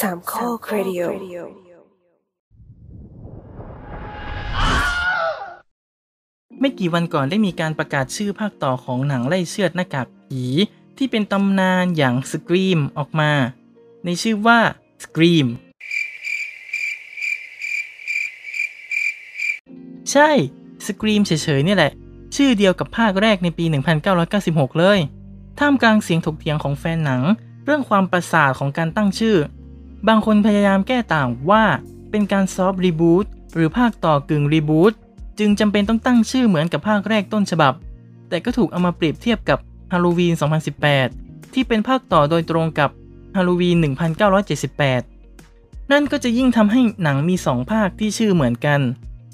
สามข้อครดิโอไม่กี่วันก่อนได้มีการประกาศชื่อภาคต่อของหนังไล่เชือดหน้ากากผีที่เป็นตำนานอย่าง Scream ออกมา ในชื่อว่า Scream ใช่ Scream เฉยๆเนี่ยแหละ ชื่อเดียวกับภาคแรกในปี 1996 เลย ท่ามกลางเสียงถกเถียงของแฟนหนัง เรื่องความประสาทของการตั้งชื่อ บางคนพยายามแก้ต่างว่าเป็นการซอฟต์รีบูตหรือภาคต่อกึ่งรีบูตจึงจำเป็นต้องตั้งชื่อเหมือนกับภาคแรกต้นฉบับ แต่ก็ถูกเอามาเปรียบเทียบกับฮาโลวีน 2018 ที่เป็นภาคต่อโดยตรงกับฮาโลวีน 1978 นั่นก็จะยิ่งทำให้หนังมี 2 ภาคที่ชื่อเหมือนกัน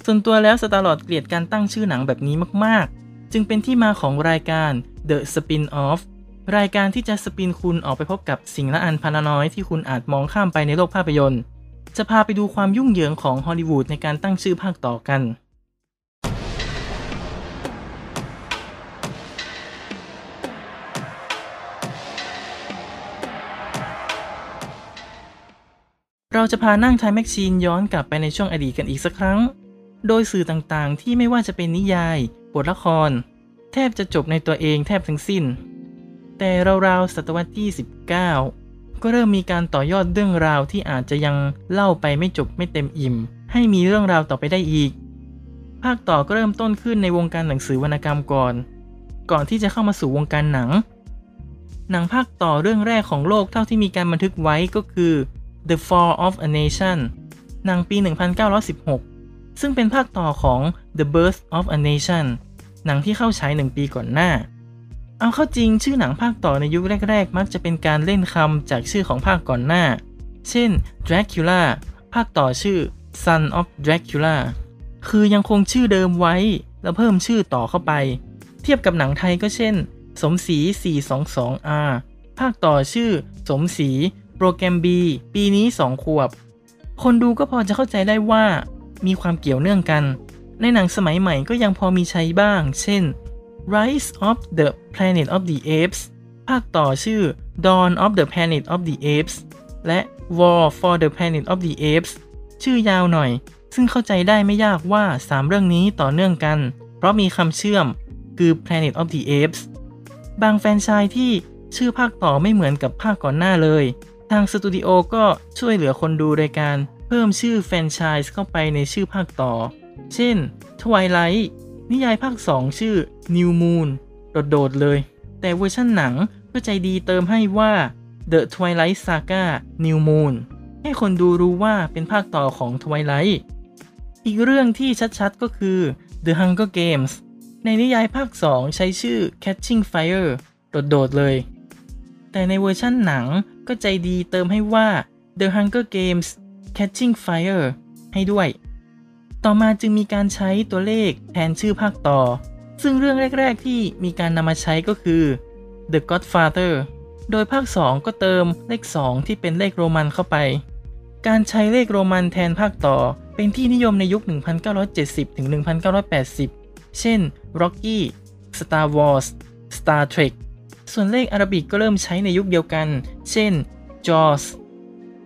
ส่วนตัวแล้วสตาร์ลอดเกลียดการตั้งชื่อหนังแบบนี้มาก ๆ จึงเป็นที่มาของรายการ The Spin-off รายการที่จะ spin คุณออกไปพบกับสิ่งละอันพันน้อยที่คุณอาจมองข้ามไปในโลกภาพยนตร์ จะพาไปดูความยุ่งเหยิงของฮอลลีวูดในการตั้งชื่อภาคต่อกัน เราจะพานั่ง time machine ย้อนกลับไปในช่วงอดีตกันอีกสักครั้ง โดยสื่อต่างๆ ที่ไม่ว่าจะเป็นนิยาย บทละคร แทบจะจบในตัวเองแทบทั้งสิ้น แต่ราวๆศตวรรษที่ 19 ก็เริ่มมีการต่อยอดเรื่องราวที่อาจจะยังเล่าไปไม่จบไม่เต็มอิ่ม ให้มีเรื่องราวต่อไปได้อีก ภาคต่อก็เริ่มต้นขึ้นในวงการหนังสือวรรณกรรมก่อน ก่อนที่จะเข้ามาสู่วงการหนัง หนังภาคต่อเรื่องแรกของโลกเท่าที่มีการบันทึกไว้ก็คือ The Fall of a Nation หนังปี 1916 ซึ่งเป็นภาคต่อของ The Birth of a Nation หนังที่เข้าฉายหนึ่งปีก่อนหน้า เอาเข้าจริงชื่อหนังภาคต่อในยุคแรก ๆ มักจะเป็นการเล่นคำจากชื่อของภาคก่อนหน้า เช่น Dracula ภาคต่อชื่อ Son of Dracula คือยังคงชื่อเดิมไว้ แล้วเพิ่มชื่อต่อเข้าไป เทียบกับหนังไทยก็เช่น สมศรี 422R ภาคต่อชื่อ สมศรี โปรแกรม B ปีนี้ 2 ขวบ คนดูก็พอจะเข้าใจได้ว่า มีความเกี่ยวเนื่องกัน ในหนังสมัยใหม่ก็ยังพอมีใช้บ้าง เช่น Rise of the Planet of the Apes ภาคต่อชื่อ Dawn of the Planet of the Apes และ War for the Planet of the Apes ชื่อยาวหน่อย ซึ่งเข้าใจได้ไม่ยากว่า 3 เรื่องนี้ต่อเนื่องกัน เพราะมีคำเชื่อมคือ Planet of the Apes บางแฟนไชส์ที่ชื่อภาคต่อไม่เหมือนกับภาคก่อนหน้าเลย ทางสตูดิโอก็ช่วยเหลือคนดูโดยการเพิ่มชื่อแฟนไชส์เข้าไปในชื่อภาคต่อ เช่น Twilight นิยายภาค 2 ชื่อ New Moon โดดๆเลย แต่เวอร์ชั่นหนังก็ใจดีเติมให้ว่า The Twilight Saga New Moon ให้คนดูรู้ว่าเป็นภาคต่อของ Twilight อีกเรื่องที่ชัดๆก็คือ The Hunger Games ในนิยายภาค 2 ใช้ชื่อ Catching Fire โดดๆเลย แต่ในเวอร์ชั่นหนังก็ใจดีเติมให้ว่า The Hunger Games Catching Fire ให้ด้วย ต่อมาจึงมีการใช้ตัวเลขแทนชื่อภาคต่อ ซึ่งเรื่องแรก ๆ ที่มีการนำมาใช้ก็คือ The Godfather โดยภาค 2 ก็เติมเลข 2 ที่เป็นเลขโรมันเข้าไป การใช้เลขโรมันแทนภาคต่อเป็นที่นิยมในยุค 1970 ถึง 1980 เช่น Rocky Star Wars Star Trek ส่วนเลขอารบิกก็เริ่มใช้ในยุคเดียวกัน เช่น Jaws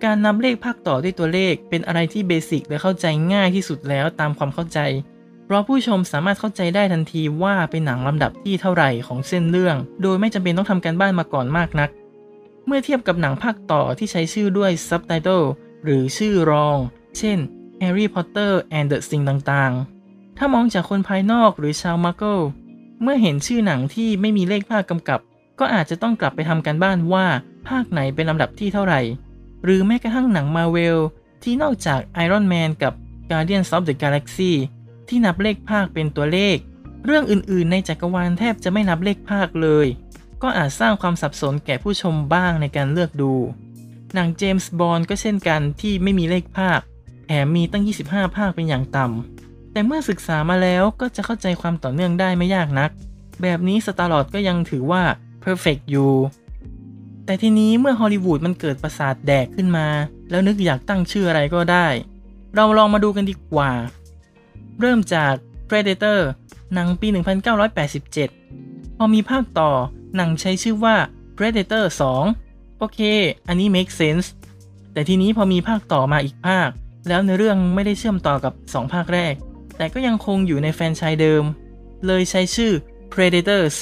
การนำเลขภาคต่อด้วยตัวเลขเป็นอะไรที่เบสิกและเข้าใจง่ายที่สุดแล้วตามความเข้าใจ เพราะผู้ชมสามารถเข้าใจได้ทันทีว่าเป็นหนังลำดับที่เท่าไหร่ของเส้นเรื่อง โดยไม่จำเป็นต้องทำการบ้านมาก่อนมากนัก เมื่อเทียบกับหนังภาคต่อที่ใช้ชื่อด้วยซับไตเติลหรือชื่อรอง เช่น Harry Potter and the สิ่งต่างๆ ถ้ามองจากคนภายนอกหรือชาวมาร์เกิลเมื่อเห็นชื่อหนังที่ไม่มีเลขภาคกำกับ ก็อาจจะต้องกลับไปทำการบ้านว่าภาคไหนเป็นลำดับที่เท่าไหร่ หรือแม้กระทั่งหนังมาเวลที่นอกจาก Iron Man กับ Guardians of the Galaxy ที่นับเลขภาคเป็นตัวเลข เรื่องอื่นๆ ในจักรวาลแทบจะไม่นับเลขภาคเลย ก็อาจสร้างความสับสนแก่ผู้ชมบ้างในการเลือกดู หนังเจมส์บอนด์ก็เช่นกันที่ไม่มีเลขภาค แถมมีตั้ง 25 ภาคเป็นอย่างต่ำ แต่เมื่อศึกษามาแล้วก็จะเข้าใจความต่อเนื่องได้ไม่ยากนัก แบบนี้สตาร์ลอดก็ยังถือว่า perfect อยู่แต่ทีนี้เมื่อฮอลลีวูดมันเกิดประสาทแดกขึ้นมา แล้วนึกอยากตั้งชื่ออะไรก็ได้ เราลองมาดูกันดีกว่า เริ่มจาก Predator หนังปี 1987 พอมีภาคต่อหนังใช้ชื่อว่า Predator 2 โอเค อันนี้ make sense แต่ทีนี้พอมีภาคต่อมาอีกภาค แล้วในเรื่องไม่ได้เชื่อมต่อกับ 2 ภาคแรก แต่ก็ยังคงอยู่ในแฟนชส์เดิม เลยใช้ชื่อ Predators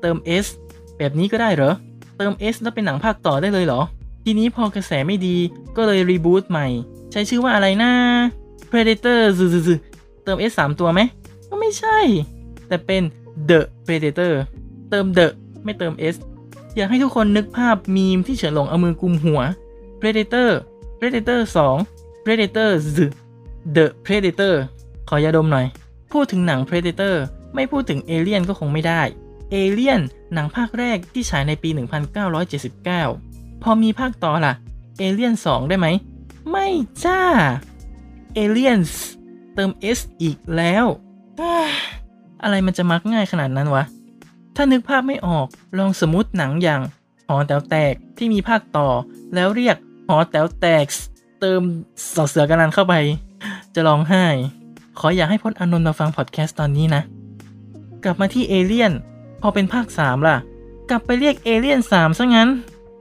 เติม S แบบนี้ก็ได้เหรอ เติม S แล้วเป็นหนังภาคต่อได้เลยเหรอ ทีนี้พอกระแสไม่ดีก็เลยรีบูตใหม่ ใช้ชื่อว่าอะไรนะ Predator ซึซึ เติม S 3ตัวไหมก็ไม่ใช่ แต่เป็น The Predator เติม The ไม่เติม S อยากให้ทุกคนนึกภาพมีมที่เฉินหลงเอามือกุมหัว Predator Predator 2 Predator Z The Predator ขอยาดมหน่อย พูดถึงหนัง Predator ไม่พูดถึง Alien ก็คงไม่ได้ Alien หนังภาคแรกที่ฉายในปี 1979 พอมีภาคต่อล่ะ Alien 2 ได้ไหม ไม่จ้า Aliens ติม S อีกแล้ว อะไรมันจะมักง่ายขนาดนั้นวะ ถ้านึกภาพไม่ออกลองสมมติหนังอย่างหอแต๋วแตกที่มีภาคต่อ แล้วเรียกหอแต๋วแตกเติมสอเสือกันนันเข้าไป จะร้องไห้ ขออยากให้พจน์อานนท์มาฟังพอดแคสต์ตอนนี้นะ กลับมาที่เอเลียน พอเป็นภาค 3 ล่ะ กลับไปเรียกเอเลียน3ซะงั้น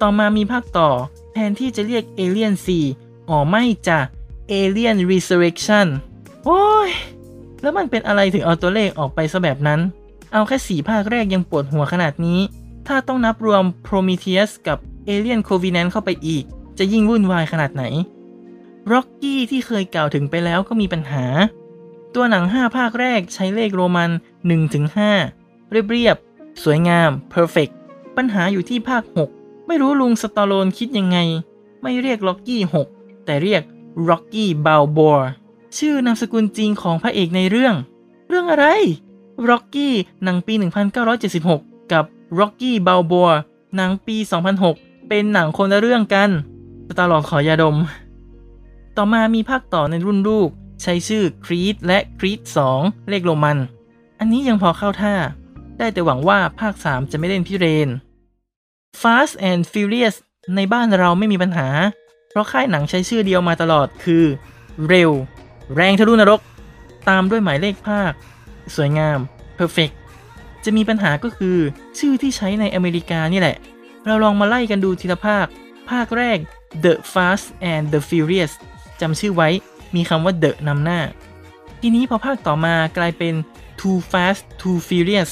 ต่อมามีภาคต่อ แทนที่จะเรียกเอเลียน4อ๋อไม่จ้ะ Alien Resurrection โอ้ย แล้วมันเป็นอะไรถึงเอาตัวเลขออกไปซะแบบนั้น เอาแค่สี่ภาคแรกยังปวดหัวขนาดนี้ ถ้าต้องนับรวม Prometheus กับ Alien Covenant เข้าไปอีก จะยิ่งวุ่นวายขนาดไหน Rocky ที่เคยกล่าวถึงไปแล้วก็มีปัญหา ตัวหนัง 5 ภาคแรกใช้เลขโรมัน 1-5 เรียบๆสวยงาม perfect ปัญหาอยู่ที่ภาค 6 ไม่รู้ลุงสตอโลนคิดยังไง ไม่เรียก Rocky 6แต่เรียก Rocky Balboa ชื่อนามสกุลจริงของพระเอกในเรื่อง เรื่องอะไร Rocky หนังปี 1976 กับ Rocky Balboa หนังปี 2006 เป็นหนังคนละเรื่องกันตลอดขอยาดม ต่อมามีภาคต่อในรุ่นลูก ใช้ชื่อ Creed และ Creed 2เลขโรมัน อันนี้ยังพอเข้าท่า ได้แต่หวังว่าภาค 3 จะไม่เล่นพิเรน Fast and Furious ในบ้านเราไม่มีปัญหา เพราะค่ายหนังใช้ชื่อเดียวมาตลอดคือ เร็ว แรงทะลุนรก ตามด้วยหมายเลขภาค สวยงาม perfect จะมีปัญหาก็คือชื่อที่ใช้ในอเมริกานี่แหละ เราลองมาไล่กันดูทีละภาค ภาคแรก The Fast and the Furious จำชื่อไว้มีคำว่า The นำหน้า ทีนี้พอภาคต่อมากลายเป็น Too Fast Too Furious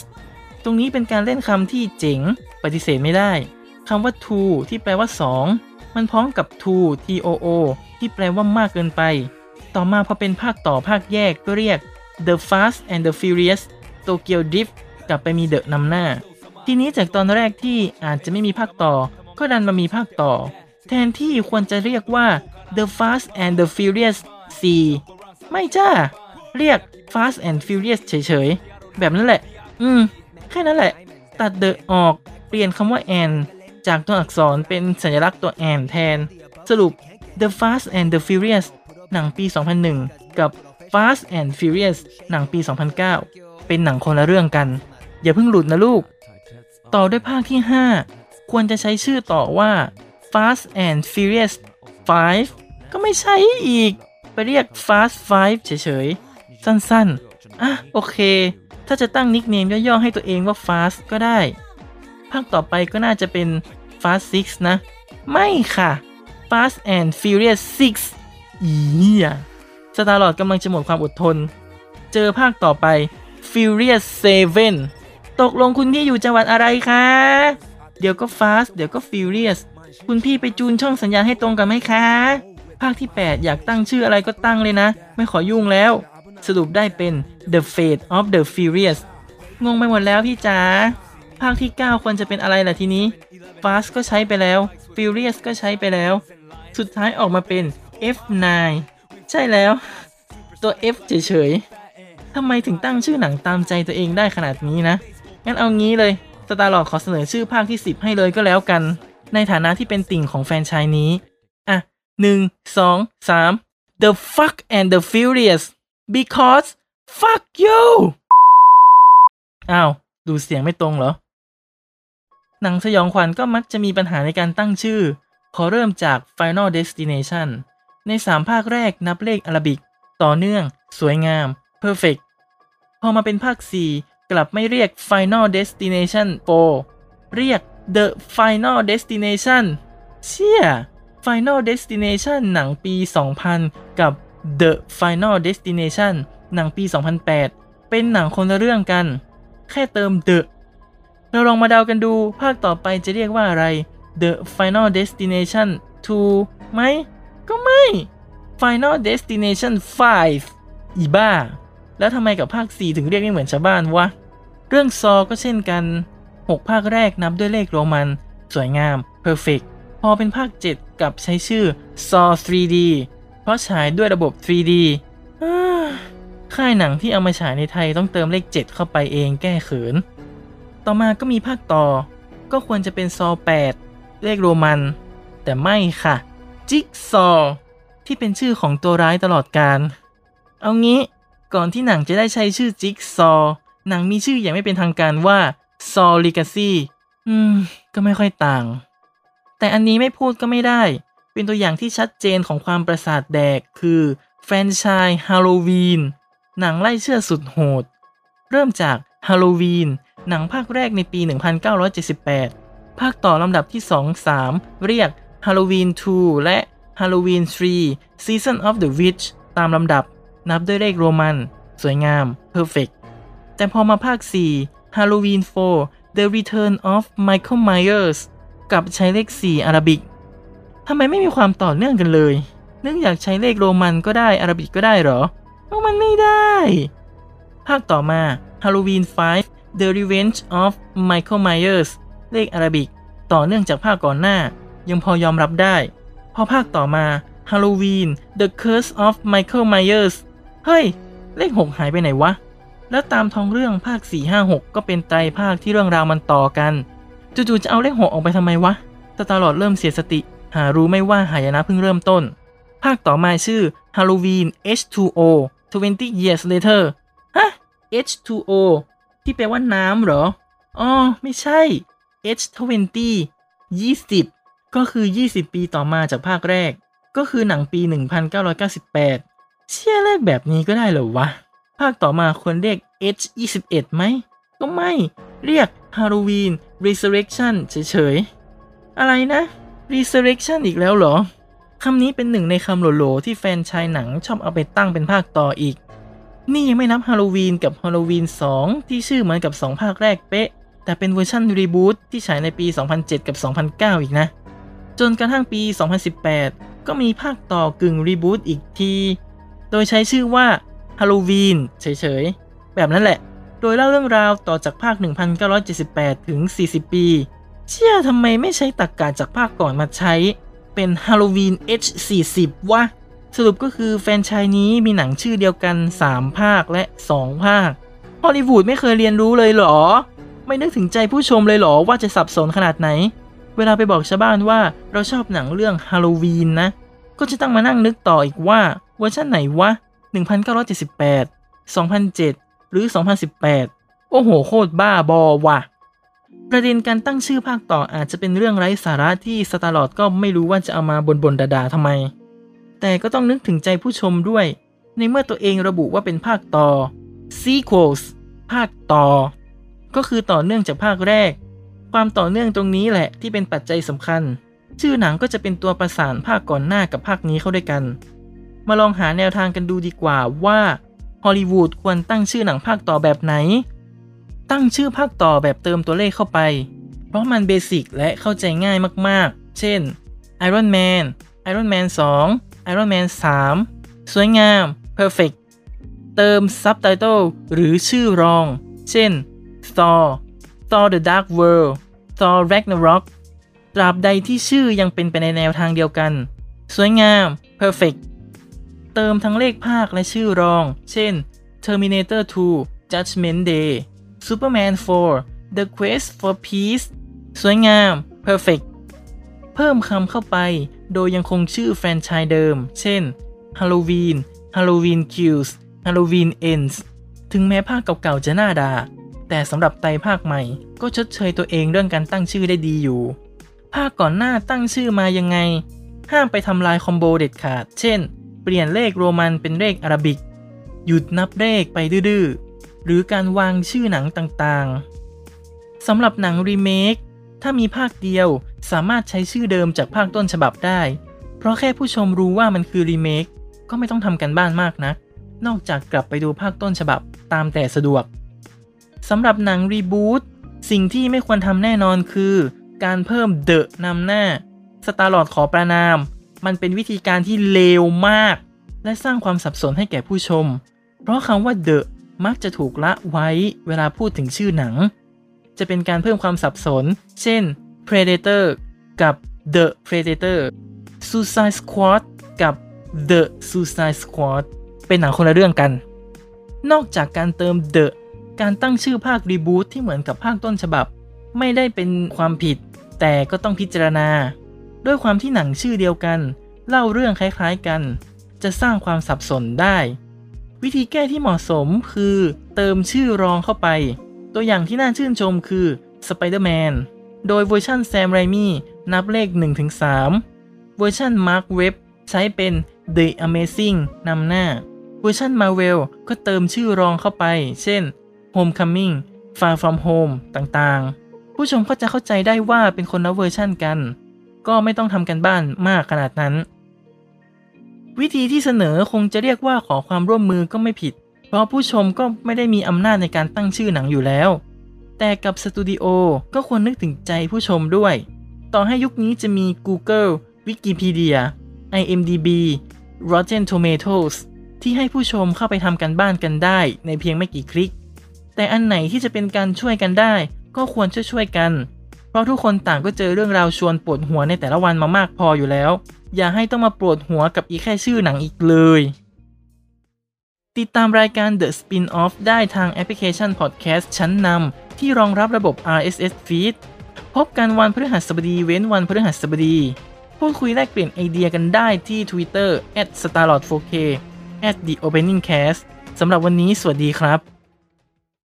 ตรงนี้เป็นการเล่นคำที่เจ๋งปฏิเสธไม่ได้คำว่า too ที่แปลว่า 2 มันพร้อมกับ too too ที่แปลว่ามากเกินไป ต่อมาพอเป็นภาคต่อภาคแยกก็เรียก The Fast and the Furious Tokyo Drift กลับไปมี The นำหน้า ทีนี้จากตอนแรกที่อาจจะไม่มีภาคต่อ ก็ดันมามีภาคต่อ แทนที่ควรจะเรียกว่า The Fast and the Furious 4 ไม่จ้า เรียก Fast and Furious เฉยๆ แบบนั้นแหละ อืม แค่นั้นแหละ ตัด The ออก เปลี่ยนคำว่า and จากตัวอักษรเป็นสัญลักษณ์ตัว and แทน สรุป The Fast and the Furious หนังปี 2001 กับ Fast and Furious หนังปี 2009 เป็นหนังคนละเรื่องกัน อย่าเพิ่งหลุดนะลูก ต่อด้วยภาคที่ 5 ควรจะใช้ชื่อต่อว่า Fast and Furious 5 ก็ไม่ใช่อีก ไปเรียก Fast 5 เฉยๆ สั้นๆ อะ โอเค ถ้าจะตั้งนิกเนมย่อๆ ให้ตัวเองว่า Fast ก็ได้ ภาคต่อไปก็น่าจะเป็น Fast 6 นะ ไม่ค่ะ Fast and Furious 6 อีเนี่ยสตาร์ลอดกำลังจะหมดความอดทน เจอภาคต่อไป Furious 7 ตกลงคุณพี่อยู่จังหวัดอะไรคะ เดี๋ยวก็ Fast เดี๋ยวก็ Furious คุณพี่ไปจูนช่องสัญญาณให้ตรงกันไหมคะ ภาคที่ 8 อยากตั้งชื่ออะไรก็ตั้งเลยนะ ไม่ขอยุ่งแล้ว สรุปได้เป็น The Fate of the Furious งงไปหมดแล้วพี่จ๋า ภาคที่ 9 ควรจะเป็นอะไรล่ะทีนี้ Fast ก็ใช้ไปแล้ว Furious ก็ใช้ไปแล้ว สุดท้ายออกมาเป็น F9 ใช่แล้ว ตัว F เฉยๆทำไมถึงตั้งชื่อหนังตามใจตัวเองได้ขนาดนี้นะ งั้นเอางี้เลยสตาร์ลอดขอเสนอชื่อภาคที่ 10 ให้เลยก็แล้วกัน ในฐานะที่เป็นติ่งของแฟนชายนี้ อะหนึ่งสองสาม The fuck and the furious because fuck you อ้าว ดูเสียงไม่ตรงเหรอ หนังสยองขวัญก็มักจะมีปัญหาในการตั้งชื่อ ขอเริ่มจาก Final Destination ใน 3 ภาคแรกนับเลขอาราบิก ต่อเนื่อง สวยงาม perfect พอมาเป็นภาค 4 กลับไม่เรียก Final Destination 4 เรียก The Final Destination เชี่ย Final Destination หนังปี 2000 กับ The Final Destination หนังปี 2008 เป็นหนังคนละเรื่องกัน แค่เติม The เราลองมาเดากันดูภาคต่อไปจะเรียกว่าอะไร The Final Destination 2 ไหม ก็ไม่ Final Destination 5 อีบ้า แล้วทำไมกับภาค 4 ถึงเรียกไม่เหมือนชาวบ้านวะ เรื่องซอก็เช่นกัน 6 ภาคแรกนับด้วยเลขโรมัน สวยงาม Perfect พอเป็นภาค 7 กับใช้ชื่อ Saw 3D เพราะฉายด้วยระบบ 3D ค่ายหนังที่เอามาฉายในไทยต้องเติมเลข 7 เข้าไปเองแก้เขิน ต่อมาก็มีภาคต่อ ก็ควรจะเป็นซอ8เลขโรมัน แต่ไม่ค่ะ จิกซอที่เป็นชื่อของตัวร้ายตลอดการ เอางี้ก่อนที่หนังจะได้ใช้ชื่อจิกซอหนังมีชื่ออย่างไม่เป็นทางการว่าซอลิกาซีอืม ก็ไม่ค่อยต่าง แต่อันนี้ไม่พูดก็ไม่ได้ เป็นตัวอย่างที่ชัดเจนของความประสาทแดกคือแฟนชส์ฮาโลวีนหนังไล่เชื่อสุดโหด เริ่มจากฮาโลวีนหนังภาคแรกในปี 1978 ภาคต่อลำดับที่ 2 3 เรียก Halloween 2 และ Halloween 3 Season of the Witch ตามลำดับ นับด้วยเลขโรมัน สวยงาม Perfect แต่พอมาภาค 4 Halloween 4 The Return of Michael Myers กับใช้เลข 4 อาราบิกทำไมไม่มีความต่อเนื่องกันเลย เนึกองอยากใช้เลขโรมันก็ได้อาราบิกก็ได้เหรอมันไม่ได้ ภาคต่อมา Halloween 5 The Revenge of Michael Myers เลขอาราบิก ต่อเนื่องจากภาคก่อนหน้า ยังพอยอมรับได้ พอภาคต่อมา Halloween The Curse of Michael Myers เฮ้ย เลข 6 หายไปไหนวะ แล้วตามท้องเรื่องภาค 4 5 6 ก็เป็นไตรภาคที่เรื่องราวมันต่อกัน จู่ๆจะเอาเลข 6 ออกไปทำไมวะสตลอดเริ่มเสียสติ หารู้ไม่ว่าหายนะเพิ่งเริ่มต้น ภาคต่อมาชื่อ Halloween H2O 20 years later ฮะ H2O ที่แปลว่าน้ำเหรอ อ๋อ ไม่ใช่ H20 20 ก็คือ 20 ปีต่อมาจากภาคแรก ก็คือหนังปี 1998 เชื่อเลขแบบนี้ก็ได้เหรอวะ ภาคต่อมาควรเรียก H21 ไหม ก็ไม่ เรียก Halloween Resurrection เฉยๆ อะไรนะ Resurrection อีกแล้วเหรอ คำนี้เป็นหนึ่งในคำโหลๆที่แฟนชายหนังชอบเอาไปตั้งเป็นภาคต่ออีก นี่ยังไม่นับฮาโลวีนกับฮาโลวีน2 ที่ชื่อเหมือนกับ 2 ภาคแรกเป๊ะ แต่เป็นเวอร์ชัน reboot ที่ฉายในปี 2007 กับ 2009 อีกนะ จนกระทั่งปี 2018 ก็มีภาคต่อกึ่ง reboot อีกที โดยใช้ชื่อว่าฮาโลวีนเฉยๆ แบบนั้นแหละ โดยเล่าเรื่องราวต่อจากภาค 1978 ถึง 40 ปี เชื่อทำไมไม่ใช้ตรรกะจากภาคก่อนมาใช้ เป็นฮาโลวีน H40 วะ สรุปก็คือแฟนชายนี้มีหนังชื่อเดียวกัน 3 ภาคและ 2 ภาคฮอลลีวูดไม่เคยเรียนรู้เลยเหรอ ไม่นึกถึงใจผู้ชมเลยเหรอว่าจะสับสนขนาดไหน เวลาไปบอกชาวบ้านว่าเราชอบหนังเรื่องฮาโลวีนนะ ก็จะต้องมานั่งนึกต่ออีกว่าเวอร์ชันไหนวะ 1978 2007 หรือ 2018 โอ้โห โคตรบ้าบอว่ะ ประเด็นการตั้งชื่อภาคต่ออาจจะเป็นเรื่องไร้สาระที่สตาร์ลอดก็ไม่รู้ว่าจะเอามาบนบนๆด่าทำไม แต่ก็ต้องนึกถึงใจผู้ชมด้วย ในเมื่อตัวเองระบุว่าเป็นภาคต่อ sequels ภาคต่อ ก็คือต่อเนื่องจากภาคแรก ความต่อเนื่องตรงนี้แหละที่เป็นปัจจัยสำคัญ ชื่อหนังก็จะเป็นตัวประสานภาคก่อนหน้ากับภาคนี้เข้าด้วยกัน มาลองหาแนวทางกันดูดีกว่าว่าฮอลลีวูดควรตั้งชื่อหนังภาคต่อแบบไหน ตั้งชื่อภาคต่อแบบเติมตัวเลขเข้าไป เพราะมันเบสิกและเข้าใจง่ายมากๆ เช่น Iron Man Iron Man 2 Iron Man 3 สวยงาม Perfect เติมซับไตเติลหรือชื่อรอง เช่น Thor Thor the Dark World Thor Ragnarok ตราบใดที่ชื่อยังเป็นไปในแนวทางเดียวกัน สวยงาม Perfect เติมทั้งเลขภาคและชื่อรอง เช่น Terminator 2 Judgment Day Superman 4 The Quest for Peace สวยงาม Perfect เพิ่มคำเข้าไปโดยยังคงชื่อแฟรนไชส์เดิม เช่น Halloween Halloween Kills Halloween Ends ถึงแม้ภาคเก่าๆจะน่าดา่า แต่สำหรับไตภาคใหม่ก็ชดเชยตัวเองเรื่องการตั้งชื่อได้ดีอยู่ ภาคก่อนหน้าตั้งชื่อมายังไง ห้ามไปทำลายคอมโบเด็ดขาด เช่น เปลี่ยนเลขโรมันเป็นเลขอาราบิก หยุดนับเลขไปดื้อหรือการวางชื่อหนังต่างๆสำหรับหนังรีเมคถ้ามีภาคเดียวสามารถใช้ชื่อเดิมจากภาคต้นฉบับได้ เพราะแค่ผู้ชมรู้ว่ามันคือรีเมคก็ไม่ต้องทำกันบ้านมากนะัก นอกจากกลับไปดูภาคต้นฉบับตามแต่สะดวก สำหรับหนังรีบูตสิ่งที่ไม่ควรทำแน่นอนคือ การเพิ่มเดอะนำหน้าสตาร์ลอดขอประนาม มันเป็นวิธีการที่เลวมาก และสร้างความสับสนให้แก่ผู้ชม เพราะคำว่าเดอะมักจะถูกละไว้เวลาพูดถึงชื่อหนัง จะเป็นการเพิ่มความสับสน เช่น Predator กับ The Predator Suicide Squad กับ The Suicide Squad เป็นหนังคนละเรื่องกัน นอกจากการเติม The การตั้งชื่อภาครีบูตที่เหมือนกับภาคต้นฉบับ ไม่ได้เป็นความผิด แต่ก็ต้องพิจารณา ด้วยความที่หนังชื่อเดียวกัน เล่าเรื่องคล้ายๆกัน จะสร้างความสับสนได้ วิธีแก้ที่เหมาะสมคือ เติมชื่อรองเข้าไป ตัวอย่างที่น่าชื่นชมคือ Spider-Man โดยเวอร์ชัน Sam Raimi นับเลข 1-3 เวอร์ชัน Mark Webb ใช้เป็น The Amazing นำหน้า เวอร์ชัน Marvel ก็เติมชื่อรองเข้าไป เช่น Homecoming Far From Home ต่างๆ ผู้ชมก็จะเข้าใจได้ว่าเป็นคนละเวอร์ชันกัน ก็ไม่ต้องทำกันบ้านมากขนาดนั้น วิธีที่เสนอคงจะเรียกว่าขอความร่วมมือก็ไม่ผิด เพราะผู้ชมก็ไม่ได้มีอำนาจในการตั้งชื่อหนังอยู่แล้ว แต่กับสตูดิโอก็ควรนึกถึงใจผู้ชมด้วย ต่อให้ยุคนี้จะมี Google Wikipedia IMDb Rotten Tomatoes ที่ให้ผู้ชมเข้าไปทำกันบ้านกันได้ในเพียงไม่กี่คลิก แต่อันไหนที่จะเป็นการช่วยกันได้ ก็ควรช่วยๆกัน เพราะทุกคนต่างก็เจอเรื่องราวชวนปวดหัวในแต่ละวันมามากพออยู่แล้ว อย่าให้ต้องมาปวดหัวกับอีแค่ชื่อหนังอีกเลย ติดตามรายการ The Spin-off ได้ทางแอปพลิเคชัน Podcast ชั้นนำที่รองรับระบบ RSS feed พบกันวันพฤหัสบดีเว้นวันพฤหัสบดีพูดคุยแลกเปลี่ยนไอเดียกันได้ที่ Twitter @starlord4k @theopeningcast สำหรับวันนี้สวัสดีครับ